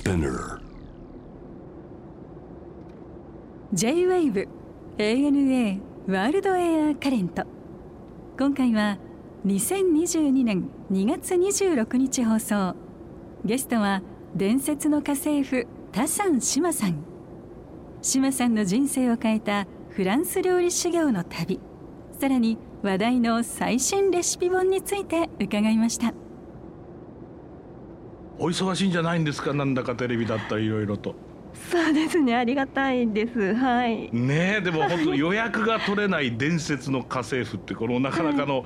Spinner. J-WAVE ANA ワールドエアカレント今回は2022年2月26日放送。ゲストは伝説の家政婦タサンシマさん。シマさんの人生を変えたフランス料理修行の旅。さらに話題の最新レシピ本について伺いました。お忙しいんじゃないんですか？なんだかテレビだったりいろいろと。そうですね。ありがたいです。はい。ねえ。でも本当予約が取れない伝説の家政婦ってこのなかなかの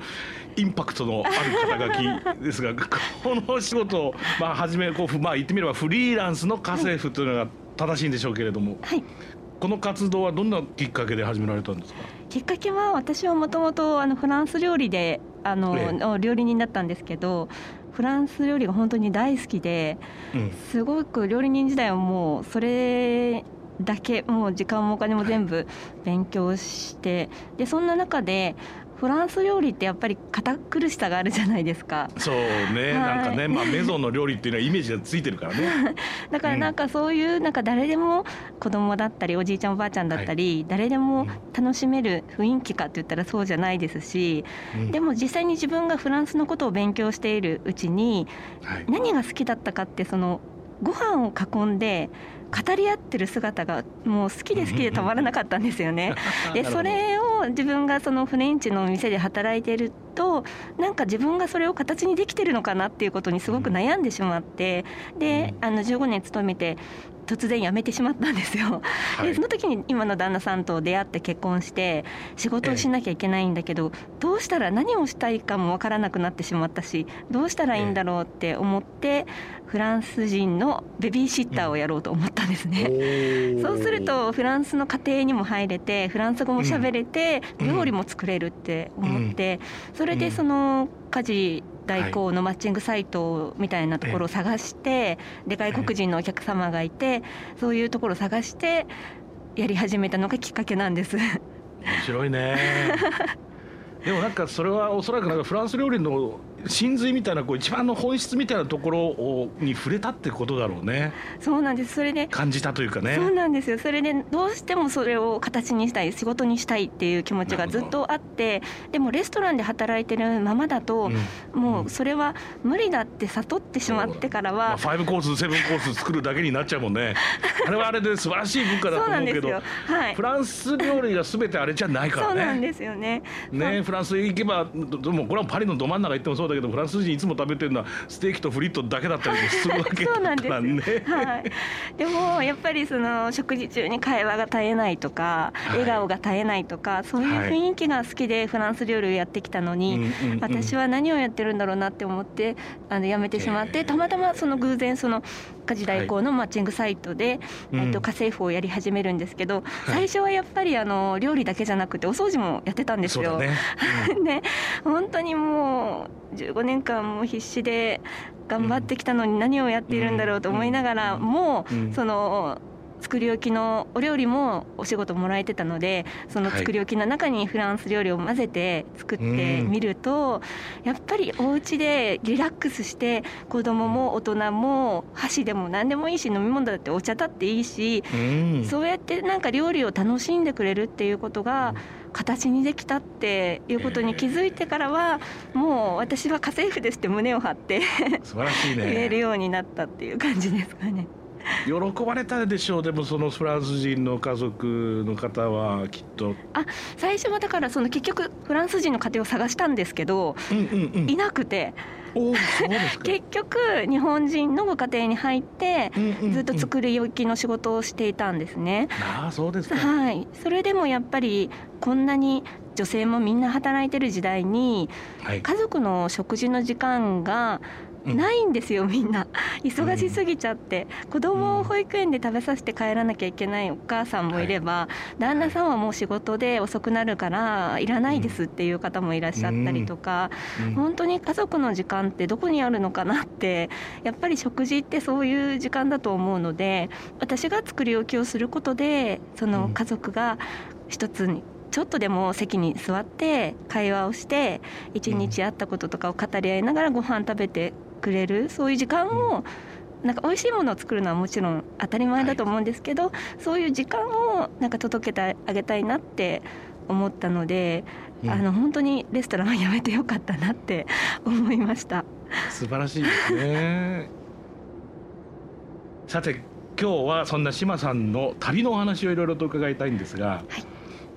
インパクトのある肩書きですが この仕事をまあ初めこうまあ言ってみればフリーランスの家政婦というのが正しいんでしょうけれども、はい。この活動はどんなきっかけで始められたんですか？きっかけは私はもともとあのフランス料理であの、ええ。の料理人だったんですけどフランス料理が本当に大好きでうん。すごく料理人時代はもうそれだけもう時間もお金も全部勉強してでそんな中でフランス料理ってやっぱり堅苦しさがあるじゃないですか。そうね、はい。なんかね、まあ、メゾンの料理っていうのはイメージがついてるからね。だからなんかそういうなんか誰でも子供だったりおじいちゃんおばあちゃんだったり、誰でも楽しめる雰囲気かって言ったらそうじゃないですし、うん。でも実際に自分がフランスのことを勉強しているうちにはい。何が好きだったかってそのご飯を囲んで語り合ってる姿がもう好きで好きでたまらなかったんですよね。でそれを自分がそのフレンチの店で働いてるとなんか自分がそれを形にできてるのかなっていうことにすごく悩んでしまってであの15年勤めて突然辞めてしまったんですよ。はい。で その時に今の旦那さんと出会って結婚して仕事をしなきゃいけないんだけどどうしたら何をしたいかもわからなくなってしまったしどうしたらいいんだろうって思ってフランス人のベビーシッターをやろうと思ったんですね。おー。そうするとフランスの家庭にも入れてフランス語も喋れて、うん。料理も作れるって思って、それでその家事代行のマッチングサイトみたいなところを探して、で外国人のお客様がいてそういうところを探してやり始めたのがきっかけなんです。面白いね。でもなんかそれはおそらくなんかフランス料理の真髄みたいなこう一番の本質みたいなところをに触れたってことだろうね。そうなんです。それで感じたというかね。そうなんですよ。それでどうしてもそれを形にしたい仕事にしたいっていう気持ちがずっとあってでもレストランで働いてるままだと、もうそれは無理だって悟ってしまってからまあ、は、5コース7コース作るだけになっちゃうもんね。あれはあれで素晴らしい文化だと思うけどはい。フランス料理が全てあれじゃないからね。そうなんですよね。ねフランス行けばでもこれはパリのど真ん中行ってもそうだけどフランス人いつも食べてるのはステーキとフリットだけだったりもするわけだ んで。はい、でもやっぱりその食事中に会話が絶えないとか、はい。笑顔が絶えないとかそういうはい雰囲気が好きでフランス料理をやってきたのに、うんうんうん私は何をやってるんだろうなって思ってあの辞めてしまって、たまたまその偶然その家事代行のマッチングサイトで、はいえっと家政婦をやり始めるんですけど、最初はやっぱりあの料理だけじゃなくてお掃除もやってたんですよ。ねうだね。本当にもう15年間も必死で頑張ってきたのに何をやっているんだろうと思いながらも、うその作り置きのお料理もお仕事もらえてたのでその作り置きの中にフランス料理を混ぜて作ってみると、やっぱりお家でリラックスして子供も大人も箸でも何でもいいし飲み物だってお茶だっていいし、うんそうやってなんか料理を楽しんでくれるっていうことが形にできたっていうことに気づいてからはもう私は家政婦ですって胸を張って素晴らしい 言えるね。ようになったっていう感じですかね。喜ばれたでしょう。でもそのフランス人の家族の方はきっと。あ最初はだからその結局フランス人の家庭を探したんですけどうんうんうんいなくて。結局日本人のご家庭に入ってうんうんうんずっと作り置きの仕事をしていたんですね。ああそうですか。はい、それでもやっぱりこんなに女性もみんな働いてる時代にはい。家族の食事の時間がうんないんですよ、みんな。忙しすぎちゃって、子供を保育園で食べさせて帰らなきゃいけないお母さんもいれば、旦那さんはもう仕事で遅くなるからいらないですっていう方もいらっしゃったりとか、うん。本当に家族の時間ってどこにあるのかなってやっぱり食事ってそういう時間だと思うので私が作り置きをすることでその家族が一つにちょっとでも席に座って会話をして一日あったこととかを語り合いながらご飯食べてくれるそういう時間をなんか美味しいものを作るのはもちろん当たり前だと思うんですけど、はい、そういう時間をなんか届けてあげたいなって思ったので、うん、あの本当にレストランはやめてよかったなって 思いました。素晴らしいですね。さて今日はそんな島さんの旅のお話をいろいろと伺いたいんですが、はい、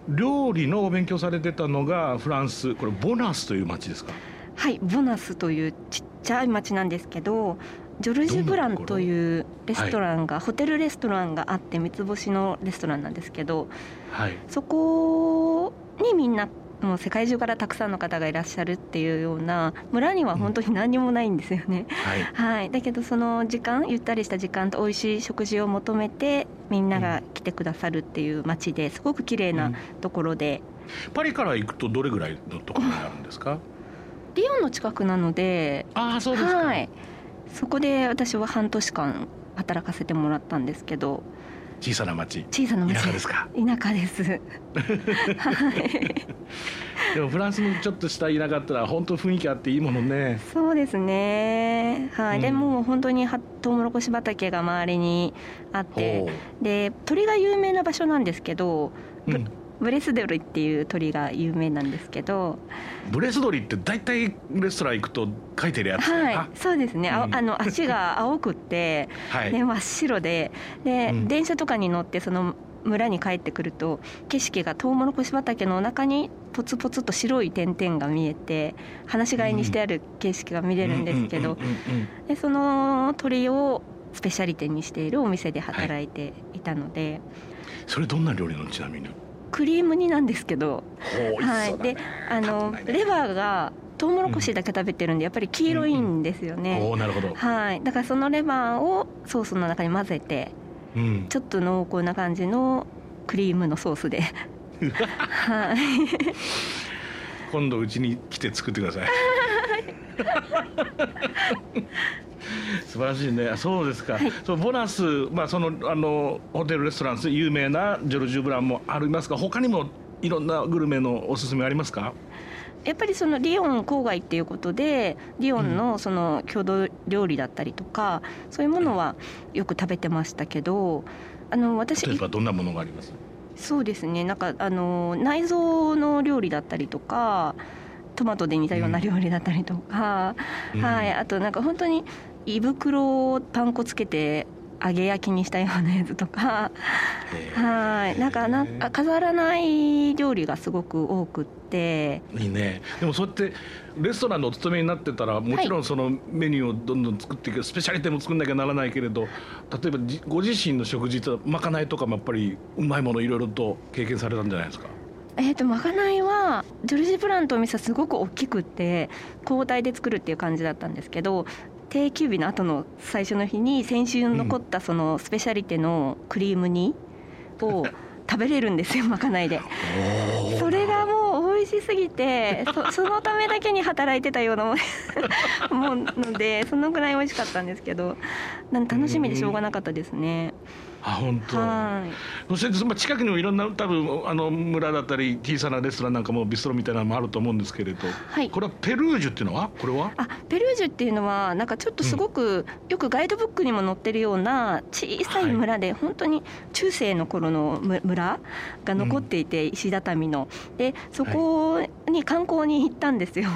料理のお勉強されてたのがフランスこれボナスという町ですか？はいボナスというちっちゃい町なんですけどジョルジュ・ブランというレストランが、はい、ホテルレストランがあって三つ星のレストランなんですけど、はい、そこにみんなもう世界中からたくさんの方がいらっしゃるっていうような村には本当に何にもないんですよね、うん、はい、はい、だけどその時間ゆったりした時間と美味しい食事を求めてみんなが来てくださるっていう街ですごく綺麗なところで、うん、パリから行くとどれぐらいのところにあるんですか？リヨンの近くなのでああそうですか、はい。そこで私は半年間働かせてもらったんですけど。小さな町。小さな町。田舎ですか。田舎です。はい。でもフランスのちょっとした田舎ったら本当雰囲気あっていいものね。そうですね。はい、うん、でも本当にはトウモロコシ畑が周りにあって。で鳥が有名な場所なんですけど、うん、ブレスドリっていう鳥が有名なんですけど。ブレスドリって大体レストラン行くと書いてるやつはいそうですね、うん、あの足が青くって、はい、で真っ白で。で、うん、電車とかに乗ってその村に帰ってくると景色がトウモロコシ畑の中にポツポツと白い点々が見えて放し飼いにしてある景色が見れるんですけどでその鳥をスペシャリテにしているお店で働いていたので、はい、それどんな料理の？ちなみにクリーム煮なんですけど、はい、であのレバーがトウモロコシだけ食べてるんでやっぱり黄色いんですよね、うんうん、なるほど。はい。だからそのレバーをソースの中に混ぜて、うん、ちょっと濃厚な感じのクリームのソースで。はい。今度うちに来て作ってください 素晴らしいね。そうですか、はい、そのボナス、まあ、そのあのホテルレストラン有名なジョルジュ・ブランもありますが他にもいろんなグルメのおすすめありますか？やっぱりそのリヨン郊外っていうことでリヨンのその郷土料理だったりとか、うん、そういうものはよく食べてましたけどあの私例えばどんなものがあります？そうですね。なんかあの内臓の料理だったりとかトマトで煮たような料理だったりとか、うん、はい。あとなんか本当に胃袋をパン粉つけて揚げ焼きにしたようなやつとか。はい。なんかな飾らない料理がすごく多くって。いいね。でもそうやってレストランのお勤めになってたらもちろんそのメニューをどんどん作っていくスペシャリテも作んなきゃならないけれど例えばご自身の食事とまかないとかもやっぱりうまいものいろいろと経験されたんじゃないですか？えーと、まかないはジョルジ・プラントお店すごく大きくって交代で作るっていう感じだったんですけど定休日の後の最初の日に先週残ったそのスペシャリテのクリーム煮を食べれるんですよまかないで。それがもう美味しすぎてそ そのためだけに働いてたようなもの でそのぐらい美味しかったんですけど楽しみでしょうがなかったですね。あ本当。はい。そしてまあ近くにもいろんな多分あの村だったり小さなレストランなんかもビストロみたいなのもあると思うんですけれど、はい。これはペルージュっていうのは？これは？あペルージュっていうのはなんかちょっとすごく、よくガイドブックにも載ってるような小さい村で、本当に中世の頃の村が残っていて、石畳のでそこに観光に行ったんですよ。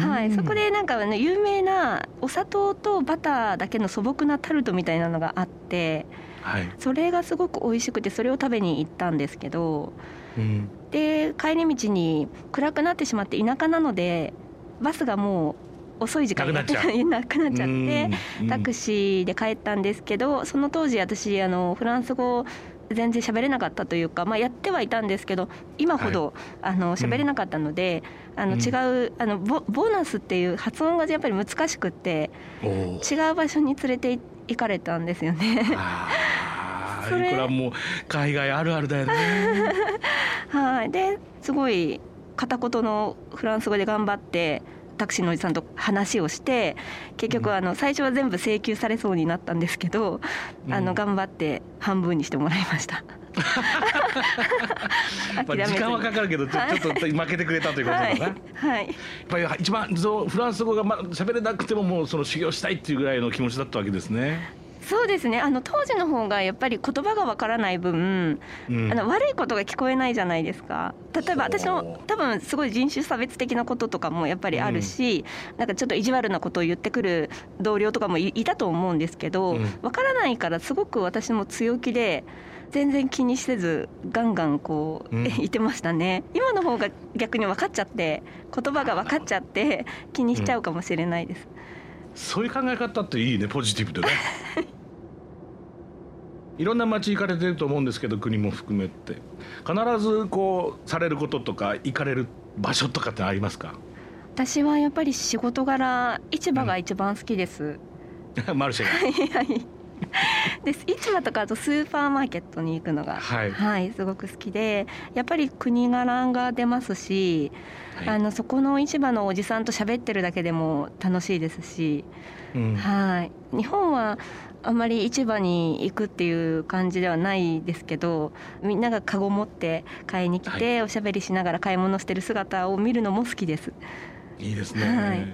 はい。そこでなんかね有名なお砂糖とバターだけの素朴なタルトみたいなのがあって。はい、それがすごく美味しくてそれを食べに行ったんですけど、うん、で帰り道に暗くなってしまって田舎なのでバスがもう遅い時間になくなっちゃ ってタクシーで帰ったんですけどその当時私あのフランス語全然喋れなかったというか、まあ、やってはいたんですけど今ほど、はい、あの喋れなかったので、うん、あの違うあのボボーナスっていう発音がやっぱり難しくって違う場所に連れて行かれたんですよね。これはもう海外あるあるだよね。はいですごい片言のフランス語で頑張ってタクシーのおじさんと話をして結局あの最初は全部請求されそうになったんですけど、うん、あの頑張って半分にしてもらいました。まあ時間はかかるけどちょ,、っと負けてくれたということだな、はい、やはい、っぱり一番フランス語がま喋れなくてももうその修行したいっていうぐらいの気持ちだったわけですね。そうですね。あの当時の方がやっぱり言葉がわからない分、うん。あの悪いことが聞こえないじゃないですか。例えば私の多分すごい人種差別的なこととかもやっぱりあるし、なんかちょっと意地悪なことを言ってくる同僚とかもいいたと思うんですけど、うん。わからないからすごく私も強気で全然気にせずガンガンこう、うん。言ってましたね。今の方が逆に分かっちゃって言葉が分かっちゃって気にしちゃうかもしれないです、そういう考え方っていいね。ポジティブでね いろんな街行かれてると思うんですけど国も含めて。必ずこうされることとか行かれる場所とかってありますか？私はやっぱり仕事柄市場が一番好きです、マルシェが。はいはい。です。市場とかあとスーパーマーケットに行くのがはい。すごく好きでやっぱり国柄が出ますし、あのそこの市場のおじさんと喋ってるだけでも楽しいですし、うん。はい。日本はあんまり市場に行くっていう感じではないですけどみんながカゴ持って買いに来て、おしゃべりしながら買い物してる姿を見るのも好きです。いいですね、はい。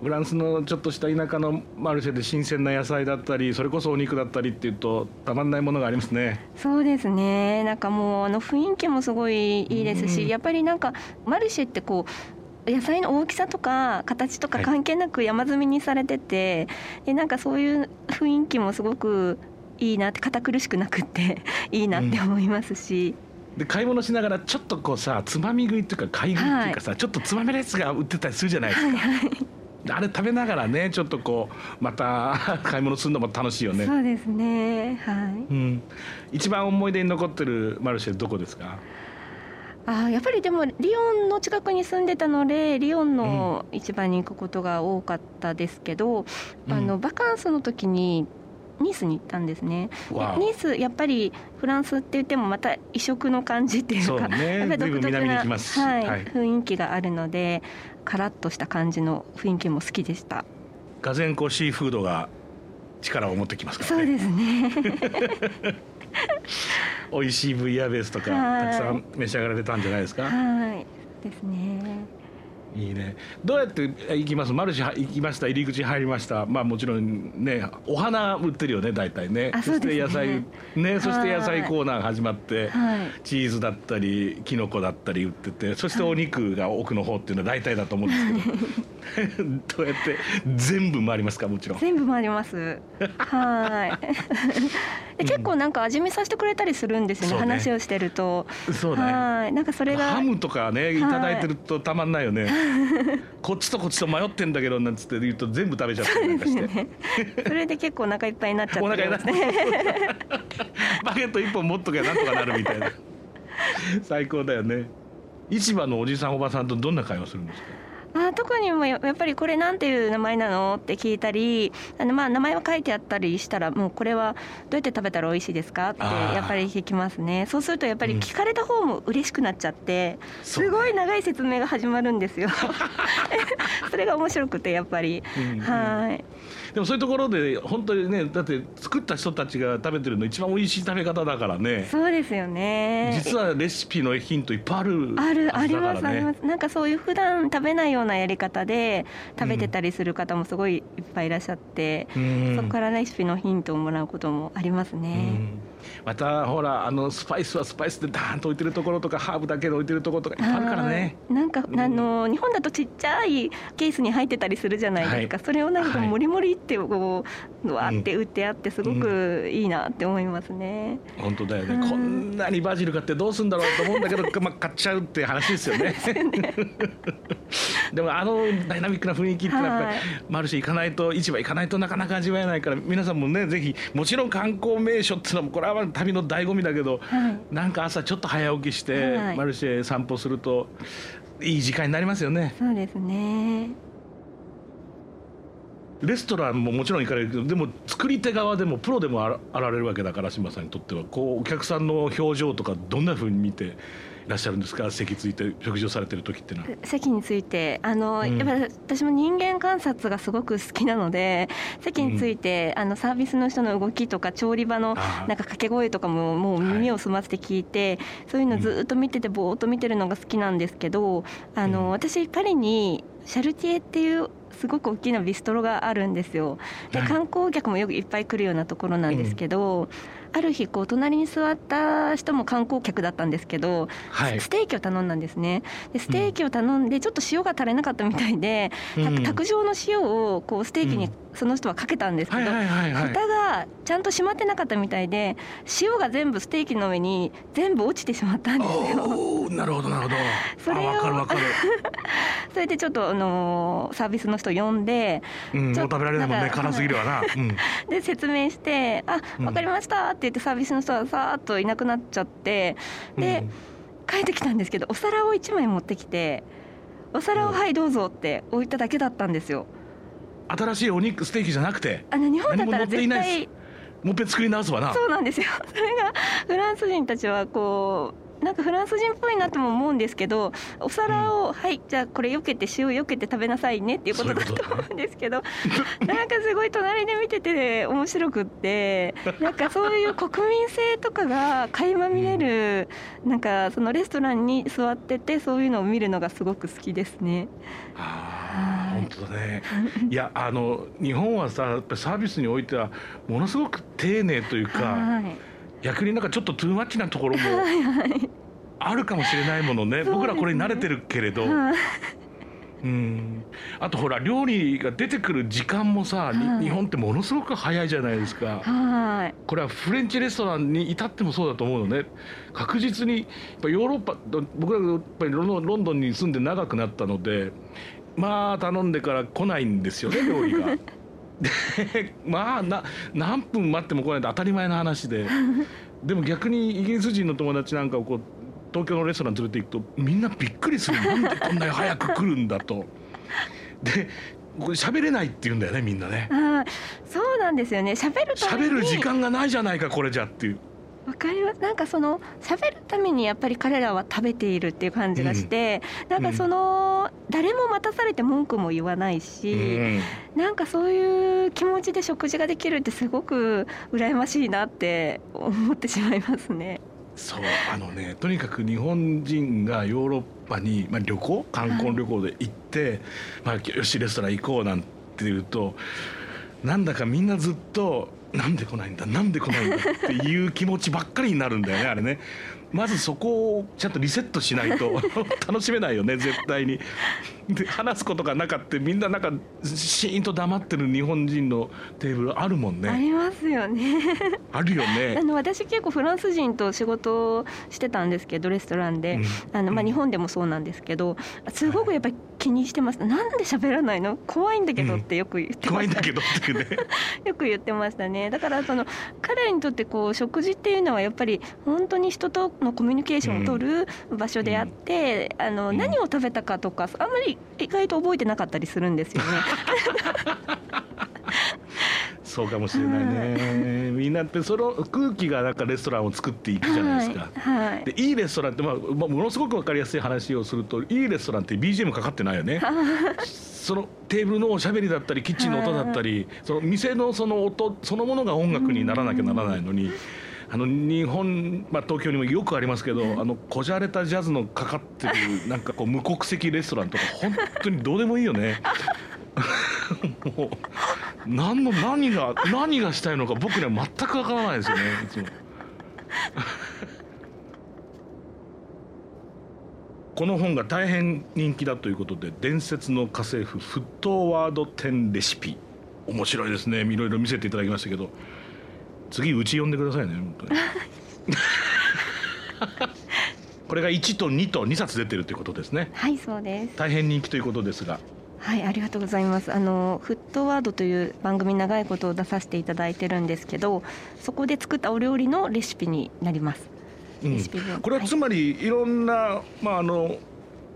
フランスのちょっとした田舎のマルシェで新鮮な野菜だったりそれこそお肉だったりっていうとたまんないものがありますね。そうですね。なんかもうあの雰囲気もすごいいいですし、うん。やっぱりなんかマルシェってこう野菜の大きさとか形とかはい。関係なく山積みにされてて、でなんかそういう雰囲気もすごくいいなって堅苦しくなくって いいなって思いますし、で買い物しながらちょっとこうさつまみ食いっていうか買い食いっていうかさ、ちょっとつまめるやつが売ってたりするじゃないですか、あれ食べながらねちょっとこうまた 買い物するのも楽しいよね。そうですね。はい。うん、一番思い出に残ってるマルシェどこですか？あーやっぱりでもリヨンの近くに住んでたのでリヨンの市場に行くことが多かったですけど、うんあのバカンスの時にニースに行ったんですね。ニースやっぱりフランスって言ってもまた異色の感じっていうかね やっぱり独特な、はいはい雰囲気があるのでカラッとした感じの雰囲気も好きでした。がぜんこうシーフードが力を持ってきますからねそうですね。美味しいブイヤベースとかはい。たくさん召し上がられたんじゃないですか？はい。ですね。いいね。どうやって行きます？マルシェ行きました？入り口入りました？まあもちろんねお花売ってるよね大体ね。あそして野菜ねそして野菜はいコーナー始まってはい。チーズだったりキノコだったり売っててそしてお肉が奥の方っていうのは大体だと思うんですけど。どうやって全部回りますか？もちろん。全部回ります。はい。で結構なんか味見させてくれたりするんですよね。そうね。話をしてると。そうね。はい。なんかそれが。ハムとかねい。ただいてるとたまんないよね、こっちとこっちと迷ってんだけどなんつって言うと全部食べちゃったりなんかして、それで結構お腹いっぱいになっちゃってお腹になって。バゲット一本持っとけばなんとかなるみたいな。最高だよね。市場のおじさんおばさんとどんな会話するんですか？あ特にもうややっぱりこれなんていう名前なのって聞いたりあのまあ名前は書いてあったりしたらもうこれはどうやって食べたら美味しいですかってやっぱり聞きますね。そうするとやっぱり聞かれた方も嬉しくなっちゃって、そうね。すごい長い説明が始まるんですよ。それが面白くてやっぱり、うんうん。はいでもそういうところで本当にねだって作った人たちが食べてるの一番美味しい食べ方だからね。そうですよね。実はレシピのヒントいっぱいあるあるありますあります。なんかそういう普段食べないようなやり方で食べてたりする方もすごいいっぱいいらっしゃって、うん。そこからレシピのヒントをもらうこともありますうね。んまたほらあのスパイスはスパイスでダーンと置いてるところとかハーブだけで置いてるところとかいっぱいあるからね。はいなんか、うん。あの日本だとちっちゃいケースに入ってたりするじゃないですか、はいそれをなんかはいもりもりってこうわーって売ってあってすごくいいなって思いますね。本当だよね、うん。こんなにバジル買ってどうするんだろうと思うんだけど、まあ、買っちゃうって話ですよね。でもあのダイナミックな雰囲気ってやっぱり、はい。マルシェ行かないと市場行かないとなかなか味わえないから皆さんもねぜひもちろん観光名所っていうのもこれは旅の醍醐味だけど、はい。なんか朝ちょっと早起きして、はい。マルシェ散歩するといい時間になりますよね。そうですね。レストランももちろん行かれるけどでも作り手側でもプロでもあらあられるわけだから島さんにとっては。こうお客さんの表情とかどんな風に見てらっしゃるんですか？席ついて食事をされてる時ってのは。席についてあの、うん、やっぱり私も人間観察がすごく好きなので席について、うん、あのサービスの人の動きとか調理場のなんか掛け声とかももう耳を澄ませて聞いて、はい、そういうのずっと見ててぼーっと見てるのが好きなんですけどあの、私パリにシャルティエっていうすごく大きなビストロがあるんですよ。で観光客もよくいっぱい来るようなところなんですけど、うん。ある日こう隣に座った人も観光客だったんですけど、はい、ステーキを頼んだんですね。でステーキを頼んでちょっと塩が足りなかったみたいで、うん、卓上の塩をこうステーキにその人はかけたんですけど、蓋がちゃんと閉まってなかったみたいで塩が全部ステーキの上に全部落ちてしまったんですよ。なるほどなるほど。それを それでちょっとあのサービスの人呼んで、うん、もう食べられないもんね辛すぎるわな。うん、で説明して「あわかりました」って言ってサービスの人はさーっといなくなっちゃってで、帰ってきたんですけどお皿を1枚持ってきて「お皿をはいどうぞ」って置いただけだったんですよ。新しいお肉ステーキじゃなくてあの日本だったら絶対。もっぺん作り直すわな。そうなんですよ。それがフランス人たちはこうなんかフランス人っぽいなとも思うんですけどお皿を、うん、はいじゃあこれよけて塩よけて食べなさいねっていうことだと思うんですけど なんかすごい隣で見てて面白くってなんかそういう国民性とかが垣間見れる、うん、なんかそのレストランに座っててそういうのを見るのがすごく好きですね。あ本当だね。いやあの日本はさやっぱサービスにおいてはものすごく丁寧というか。はい逆になんかちょっとトゥーマッチなところも あるかもしれないものね、僕らこれに慣れてるけれど。うん。あとほら料理が出てくる時間もさ、はい、日本ってものすごく早いじゃないですか、はい、これはフレンチレストランに至ってもそうだと思うのね。確実にやっぱヨーロッパ僕らがやっぱりロンドンに住んで長くなったのでまあ頼んでから来ないんですよね料理が。でまあな何分待っても来ないと当たり前の話ででも逆にイギリス人の友達なんかをこう東京のレストラン連れて行くとみんなびっくりするなんでこんなに早く来るんだと。で喋れないって言うんだよねみんなね。そうなんですよね喋る喋る時間がないじゃないかこれじゃっていう。わかります。なんかその喋るためにやっぱり彼らは食べているっていう感じがして、うん、なんかその、うん、誰も待たされて文句も言わないし、うん、なんかそういう気持ちで食事ができるってすごく羨ましいなって思ってしまいますね。そうあのねとにかく日本人がヨーロッパに、まあ、旅行観光旅行で行って、はい、まあ、よしレストラン行こうなんていうとなんだかみんなずっとなんで来ないんだなんで来ないんだっていう気持ちばっかりになるんだよね あれねまずそこをちゃんとリセットしないと 楽しめないよね絶対に。で話すことがなかったみんななんかシーンと黙ってる日本人のテーブルあるもんね。ありますよね。あるよね。あの私結構フランス人と仕事してたんですけどレストランで、うん、あのまあ日本でもそうなんですけど、すごくやっぱり気にしてます。なんで喋らないの？怖いんだけどってよく言ってました、うん、怖いんだけどってね。よく言ってましたね。だからその彼にとってこう食事っていうのはやっぱり本当に人とのコミュニケーションを取る場所であって、うん、あの何を食べたかとかあんまり意外と覚えてなかったりするんですよね。そうかもしれないね。みんなってその空気がなんかレストランを作っていくじゃないですか。はいはい、でいいレストランってまあものすごくわかりやすい話をするといいレストランって BGM かかってないよね。そのテーブルのおしゃべりだったりキッチンの音だったり、その店のその音そのものが音楽にならなきゃならないのに。あの日本、まあ、東京にもよくありますけどあのこじゃれたジャズのかかってるなんかこう無国籍レストランとか本当にどうでもいいよね。もう何の何が何がしたいのか僕には全くわからないですよねいつも。この本が大変人気だということで伝説の家政婦フットワード10レシピ。面白いですね。いろいろ見せていただきましたけど次うち呼んでくださいね本当に。これが1と2と2冊出てるということですね。はいそうです。大変人気ということですがはいありがとうございます。あのフットワードという番組長いことを出させていただいてるんですけどそこで作ったお料理のレシピになります、うん、これはつまり、い、ろんなまああの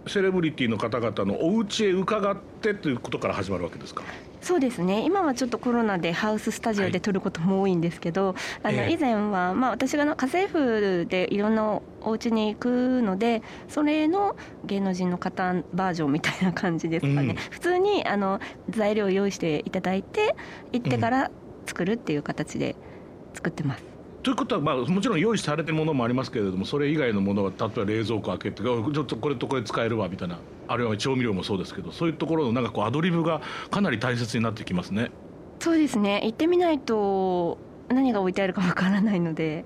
セレブリティの方々のお家へ伺ってということから始まるわけですか？そうですね。今はちょっとコロナでハウススタジオで撮ることも多いんですけど、はい、あの以前は、まあ、私が家政婦でいろんなお家に行くのでそれの芸能人の方バージョンみたいな感じですかね、うん、普通にあの材料を用意していただいて行ってから作るっていう形で作ってます。ということは、まあ、もちろん用意されてるものもありますけれどもそれ以外のものは例えば冷蔵庫開けてちょっとこれとこれ使えるわみたいなあるいは調味料もそうですけどそういうところのなんかこうアドリブがかなり大切になってきますね。そうですね行ってみないと何が置いてあるかわからないので、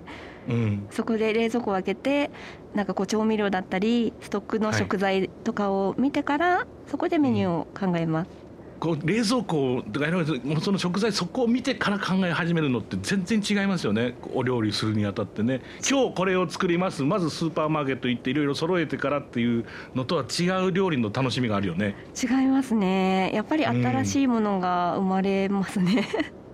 うん、そこで冷蔵庫を開けてなんかこう調味料だったりストックの食材とかを見てから、はい、そこでメニューを考えます。こう冷蔵庫とかもうその食材そこを見てから考え始めるのって全然違いますよね。お料理するにあたってね。今日これを作ります。まずスーパーマーケット行っていろいろ揃えてからっていうのとは違う料理の楽しみがあるよね。違いますね。やっぱり新しいものが生まれますね、うん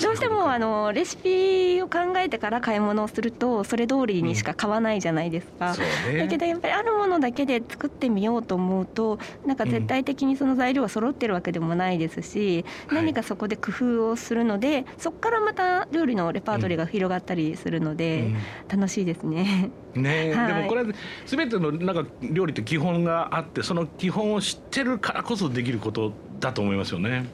どうしてもあのレシピを考えてから買い物をするとそれ通りにしか買わないじゃないですか、うん。ね、だけどやっぱりあるものだけで作ってみようと思うとなんか絶対的にその材料は揃ってるわけでもないですし、うん、何かそこで工夫をするので、はい、そこからまた料理のレパートリーが広がったりするので、うん、楽しいですね。ね、はい、でもこれ全てのなんか料理って基本があってその基本を知ってるからこそできることだと思いますよね。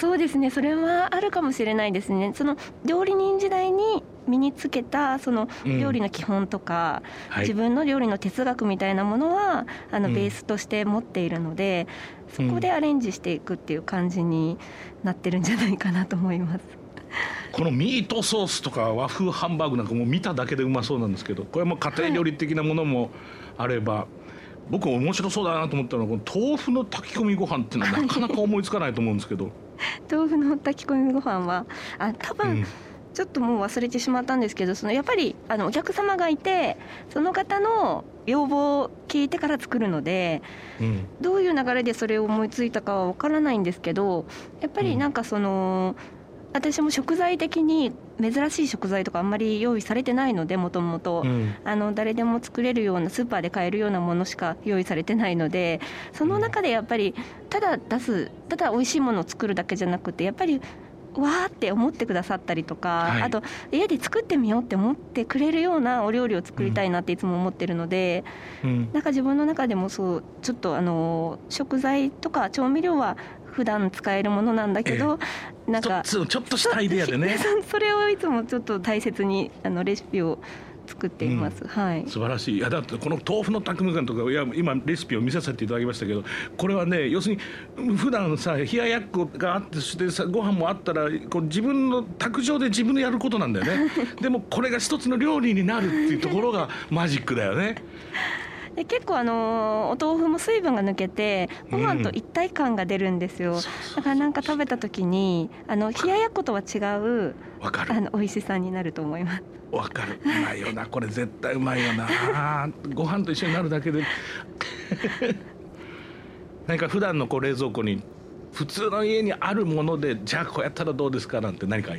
そうですね。それはあるかもしれないですね。その料理人時代に身につけたその料理の基本とか、うんはい、自分の料理の哲学みたいなものはあのベースとして持っているので、うん、そこでアレンジしていくっていう感じになってるんじゃないかなと思います。このミートソースとか和風ハンバーグなんかも見ただけでうまそうなんですけどこれも家庭料理的なものもあれば、はい僕面白そうだなと思ったのはこの豆腐の炊き込みご飯っていうのはなかなか思いつかないと思うんですけど 豆腐の炊き込みご飯はあ多分、ちょっともう忘れてしまったんですけどそのやっぱりあのお客様がいてその方の要望を聞いてから作るので、うん、どういう流れでそれを思いついたかは分からないんですけどやっぱりなんかその。うん私も食材的に珍しい食材とかあんまり用意されてないのでもともと誰でも作れるようなスーパーで買えるようなものしか用意されてないのでその中でやっぱりただ出すただ美味しいものを作るだけじゃなくてやっぱりわーって思ってくださったりとか、はい、あと家で作ってみようって思ってくれるようなお料理を作りたいなっていつも思ってるので、うん、なんか自分の中でもそうちょっとあの食材とか調味料は普段使えるものなんだけど、えー、なんかちょっとしたアイデアでね。それをいつもちょっと大切にあのレシピを作っています、うん、はい。素晴らしい。いやだってこの豆腐の匠感とかいや今レシピを見させていただきましたけどこれはね要するに普段さ冷ややっこがあってそしてさご飯もあったらこう自分の卓上で自分でやることなんだよね。でもこれが一つの料理になるっていうところがマジックだよねで結構あのお豆腐も水分が抜けてご飯と一体感が出るんですよ、うん、だからなんか食べた時にあの冷ややっことは違うあの美味しさになると思います。わかる。うまいよな。これ絶対うまいよな。ご飯と一緒になるだけで。何か普段のこう冷蔵庫に普通の家にあるものでじゃあこうやったらどうですか？なんて何か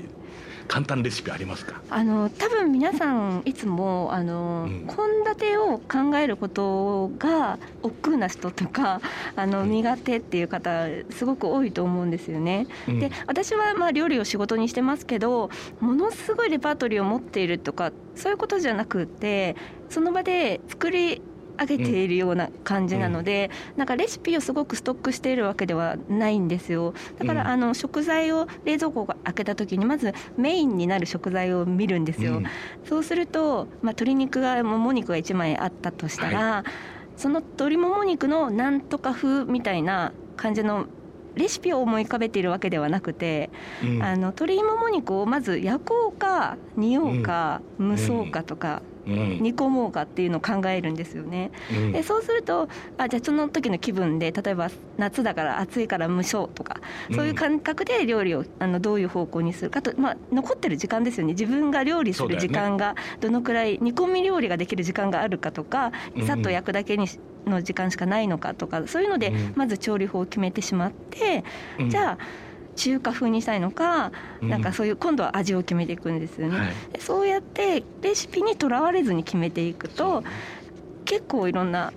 簡単レシピありますか？あの多分皆さんいつもあの献立、うん、を考えることが億劫な人とかあの苦手っていう方すごく多いと思うんですよね。うん、で私はまあ料理を仕事にしてますけどものすごいレパートリーを持っているとかそういうことじゃなくてその場で作り上げているような感じなので、うん、なんかレシピをすごくストックしているわけではないんですよ。だから、あの食材を冷蔵庫が開けた時にまずメインになる食材を見るんですよ、うん、そうすると、まあ、鶏肉がもも肉が1枚あったとしたら、はい、その鶏もも肉のなんとか風みたいな感じのレシピを思い浮かべているわけではなくて、うん、あの鶏もも肉をまず焼こうか煮ようか、蒸そうかとか、煮込もうかっていうのを考えるんですよね。うん、でそうするとあじゃあその時の気分で例えば夏だから暑いから蒸しょうとかそういう感覚で料理をあのどういう方向にするかと、まあ、残ってる時間ですよね。自分が料理する時間がどのくらい、煮込み料理ができる時間があるかとかさっと焼くだけにの時間しかないのかとかそういうのでまず調理法を決めてしまって、じゃあ中華風にしたいのか、なんかそういう今度は味を決めていくんですよね、はい、そうやってレシピにとらわれずに決めていくと結構いろんな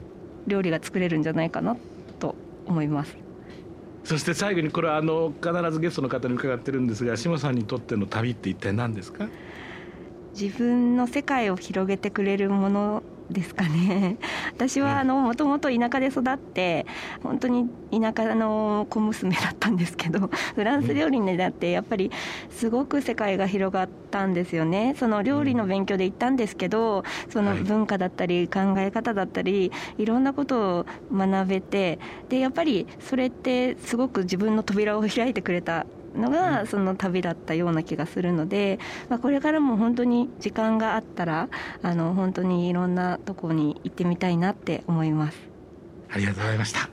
料理が作れるんじゃないかなと思います。そして最後にこれはあの必ずゲストの方に伺ってるんですが志さんにとっての旅って一体何ですか？自分の世界を広げてくれるものですかね。私はあのもともと田舎で育って本当に田舎の小娘だったんですけど フランス料理になってやっぱりすごく世界が広がったんですよね。その料理の勉強で行ったんですけどその文化だったり考え方だったりいろんなことを学べてでやっぱりそれってすごく自分の扉を開いてくれたのがその旅だったような気がするので、まあ、これからも本当に時間があったらあの本当にいろんなとこに行ってみたいなって思います。ありがとうございました。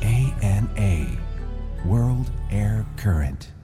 ANA World Air Current